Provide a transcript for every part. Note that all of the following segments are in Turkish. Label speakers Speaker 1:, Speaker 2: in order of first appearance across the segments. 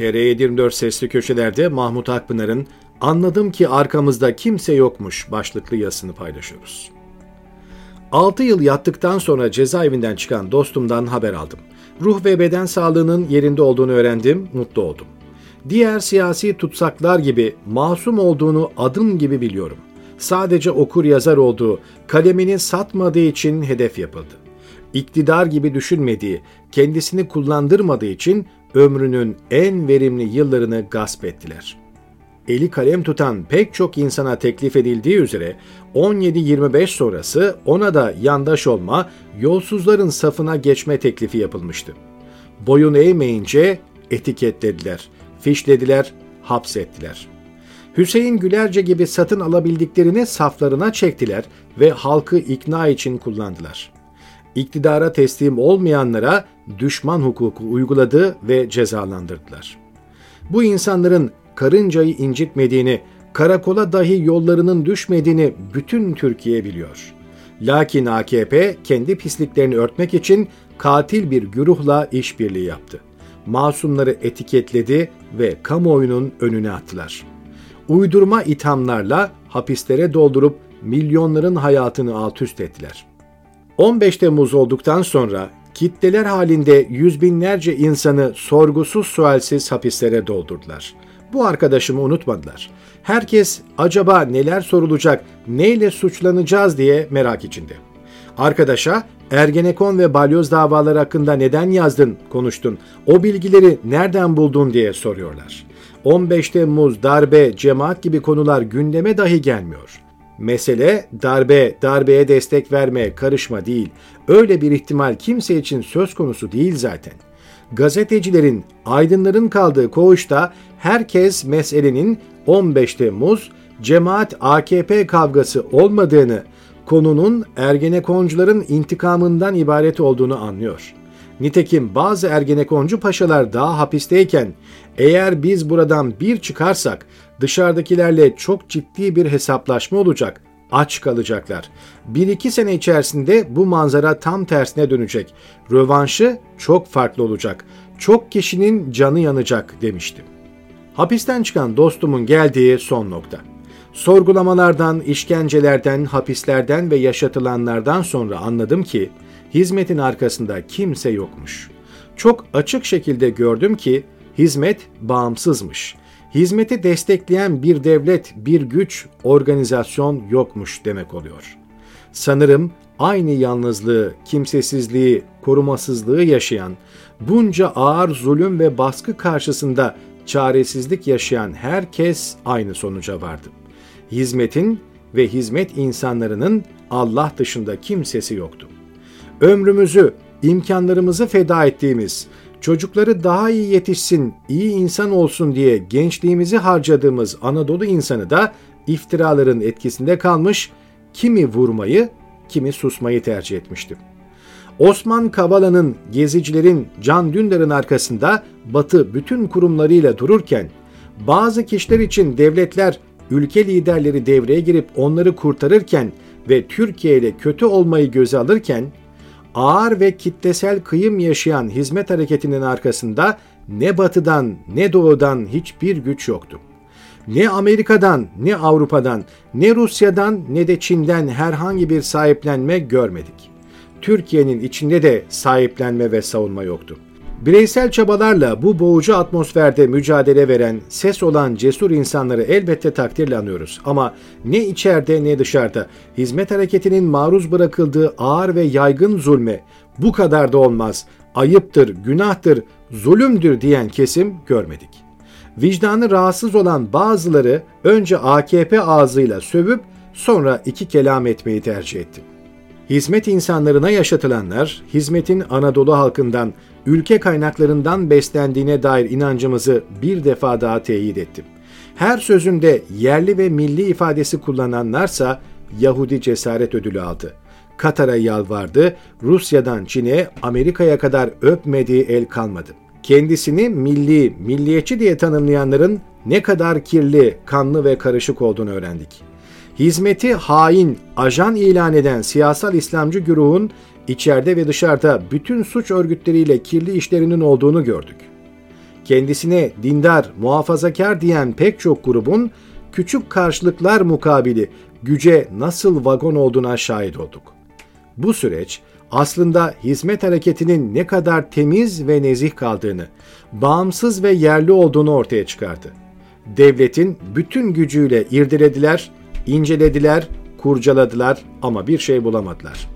Speaker 1: TR24 sesli köşelerde Mahmut Akpınar'ın Anladım ki arkamızda kimse yokmuş başlıklı yazısını paylaşıyoruz. 6 yıl yattıktan sonra cezaevinden çıkan dostumdan haber aldım. Ruh ve beden sağlığının yerinde olduğunu öğrendim, mutlu oldum. Diğer siyasi tutsaklar gibi masum olduğunu adım gibi biliyorum. Sadece okur yazar olduğu, kalemini satmadığı için hedef yapıldı. İktidar gibi düşünmediği, kendisini kullandırmadığı için ömrünün en verimli yıllarını gasp ettiler. Eli kalem tutan pek çok insana teklif edildiği üzere 17-25 sonrası ona da yandaş olma, yolsuzların safına geçme teklifi yapılmıştı. Boyun eğmeyince etiketlediler, fişlediler, hapsettiler. Hüseyin Gülerce gibi satın alabildiklerini saflarına çektiler ve halkı ikna için kullandılar. İktidara teslim olmayanlara düşman hukuku uyguladı ve cezalandırdılar. Bu insanların karıncayı incitmediğini, karakola dahi yollarının düşmediğini bütün Türkiye biliyor. Lakin AKP kendi pisliklerini örtmek için katil bir güruhla işbirliği yaptı. Masumları etiketledi ve kamuoyunun önüne attılar. Uydurma ithamlarla hapislere doldurup milyonların hayatını alt üst ettiler. 15 Temmuz olduktan sonra kitleler halinde yüz binlerce insanı sorgusuz sualsiz hapislere doldurdular. Bu arkadaşımı unutmadılar. Herkes acaba neler sorulacak, neyle suçlanacağız diye merak içinde. Arkadaşa Ergenekon ve balyoz davaları hakkında neden yazdın, konuştun, o bilgileri nereden buldun diye soruyorlar. 15 Temmuz, darbe, cemaat gibi konular gündeme dahi gelmiyor. Mesele darbe, darbeye destek verme, karışma değil. Öyle bir ihtimal kimse için söz konusu değil zaten. Gazetecilerin, aydınların kaldığı koğuşta herkes meselenin 15 Temmuz cemaat AKP kavgası olmadığını, konunun Ergenekoncuların intikamından ibaret olduğunu anlıyor. Nitekim bazı Ergenekoncu paşalar daha hapisteyken eğer biz buradan bir çıkarsak dışarıdakilerle çok ciddi bir hesaplaşma olacak. Aç kalacaklar. Bir iki sene içerisinde bu manzara tam tersine dönecek. Rövanşı çok farklı olacak. Çok kişinin canı yanacak demiştim. Hapisten çıkan dostumun geldiği son nokta. Sorgulamalardan, işkencelerden, hapislerden ve yaşatılanlardan sonra anladım ki hizmetin arkasında kimse yokmuş. Çok açık şekilde gördüm ki hizmet bağımsızmış. Hizmeti destekleyen bir devlet, bir güç, organizasyon yokmuş demek oluyor. Sanırım aynı yalnızlığı, kimsesizliği, korumasızlığı yaşayan, bunca ağır zulüm ve baskı karşısında çaresizlik yaşayan herkes aynı sonuca vardı. Hizmetin ve hizmet insanlarının Allah dışında kimsesi yoktu. Ömrümüzü, imkanlarımızı feda ettiğimiz, çocukları daha iyi yetişsin, iyi insan olsun diye gençliğimizi harcadığımız Anadolu insanı da iftiraların etkisinde kalmış, kimi vurmayı, kimi susmayı tercih etmişti. Osman Kavala'nın, gezicilerin, Can Dündar'ın arkasında Batı bütün kurumlarıyla dururken, bazı kişiler için devletler, ülke liderleri devreye girip onları kurtarırken ve Türkiye ile kötü olmayı göze alırken, ağır ve kitlesel kıyım yaşayan hizmet hareketinin arkasında ne batıdan ne doğudan hiçbir güç yoktu. Ne Amerika'dan, ne Avrupa'dan, ne Rusya'dan ne de Çin'den herhangi bir sahiplenme görmedik. Türkiye'nin içinde de sahiplenme ve savunma yoktu. Bireysel çabalarla bu boğucu atmosferde mücadele veren, ses olan cesur insanları elbette takdirle anıyoruz. Ama ne içeride ne dışarıda hizmet hareketinin maruz bırakıldığı ağır ve yaygın zulme bu kadar da olmaz, ayıptır, günahtır, zulümdür diyen kesim görmedik. Vicdanı rahatsız olan bazıları önce AKP ağzıyla sövüp sonra iki kelam etmeyi tercih etti. Hizmet insanlarına yaşatılanlar, hizmetin Anadolu halkından, ülke kaynaklarından beslendiğine dair inancımızı bir defa daha teyit ettim. Her sözünde yerli ve milli ifadesi kullananlarsa Yahudi cesaret ödülü aldı. Katar'a yalvardı, Rusya'dan Çin'e, Amerika'ya kadar öpmediği el kalmadı. Kendisini milli, milliyetçi diye tanımlayanların ne kadar kirli, kanlı ve karışık olduğunu öğrendik hizmeti hain, ajan ilan eden siyasal İslamcı güruhun içeride ve dışarıda bütün suç örgütleriyle kirli işlerinin olduğunu gördük. kendisine dindar, muhafazakar diyen pek çok grubun küçük karşılıklar mukabili güce nasıl vagon olduğuna şahit olduk. Bu süreç aslında hizmet hareketinin ne kadar temiz ve nezih kaldığını, bağımsız ve yerli olduğunu ortaya çıkardı. Devletin bütün gücüyle irdelediler, incelediler, kurcaladılar ama bir şey bulamadılar.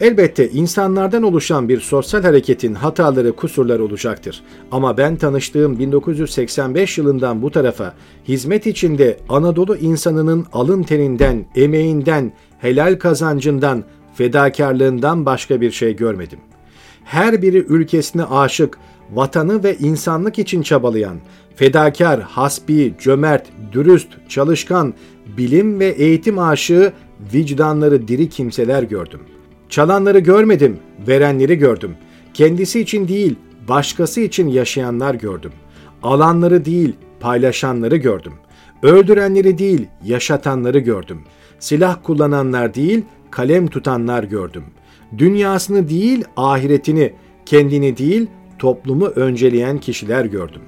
Speaker 1: Elbette insanlardan oluşan bir sosyal hareketin hataları, kusurları olacaktır. Ama ben tanıştığım 1985 yılından bu tarafa hizmet içinde Anadolu insanının alın terinden, emeğinden, helal kazancından, fedakarlığından başka bir şey görmedim. Her biri ülkesine aşık, vatanı ve insanlık için çabalayan, fedakar, hasbi, cömert, dürüst, çalışkan, bilim ve eğitim aşığı, vicdanları diri kimseler gördüm. Çalanları görmedim, verenleri gördüm. Kendisi için değil, başkası için yaşayanlar gördüm. Alanları değil, paylaşanları gördüm. Öldürenleri değil, yaşatanları gördüm. Silah kullananlar değil, kalem tutanlar gördüm. Dünyasını değil, ahiretini, kendini değil, toplumu önceleyen kişiler gördüm.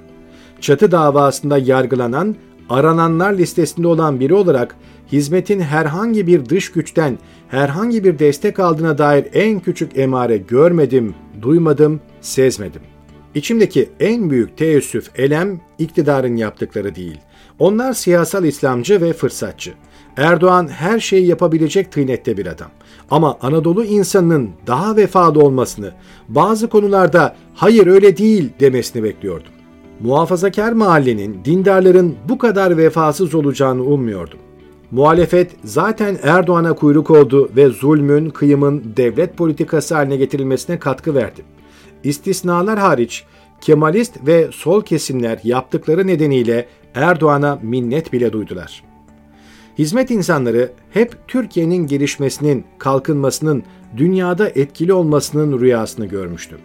Speaker 1: Çatı davasında yargılanan, arananlar listesinde olan biri olarak hizmetin herhangi bir dış güçten herhangi bir destek aldığına dair en küçük emare görmedim, duymadım, sezmedim. İçimdeki en büyük teessüf, elem iktidarın yaptıkları değil. Onlar siyasal İslamcı ve fırsatçı. Erdoğan her şeyi yapabilecek tıynette bir adam. Ama Anadolu insanının daha vefalı olmasını, bazı konularda hayır öyle değil demesini bekliyordum. Muhafazakar mahallenin, dindarların bu kadar vefasız olacağını ummuyordum. Muhalefet zaten Erdoğan'a kuyruk oldu ve zulmün, kıyımın devlet politikası haline getirilmesine katkı verdi. İstisnalar hariç Kemalist ve sol kesimler yaptıkları nedeniyle Erdoğan'a minnet bile duydular. Hizmet insanları hep Türkiye'nin gelişmesinin, kalkınmasının, dünyada etkili olmasının rüyasını görmüştü.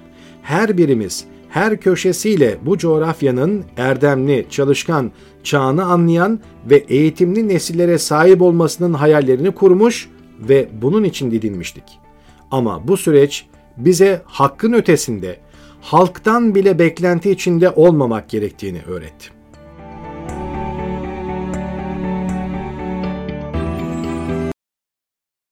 Speaker 1: Her birimiz her köşesiyle bu coğrafyanın erdemli, çalışkan, çağını anlayan ve eğitimli nesillere sahip olmasının hayallerini kurmuş ve bunun için didinmiştik. Ama bu süreç bize hakkın ötesinde, halktan bile beklenti içinde olmamak gerektiğini öğretti.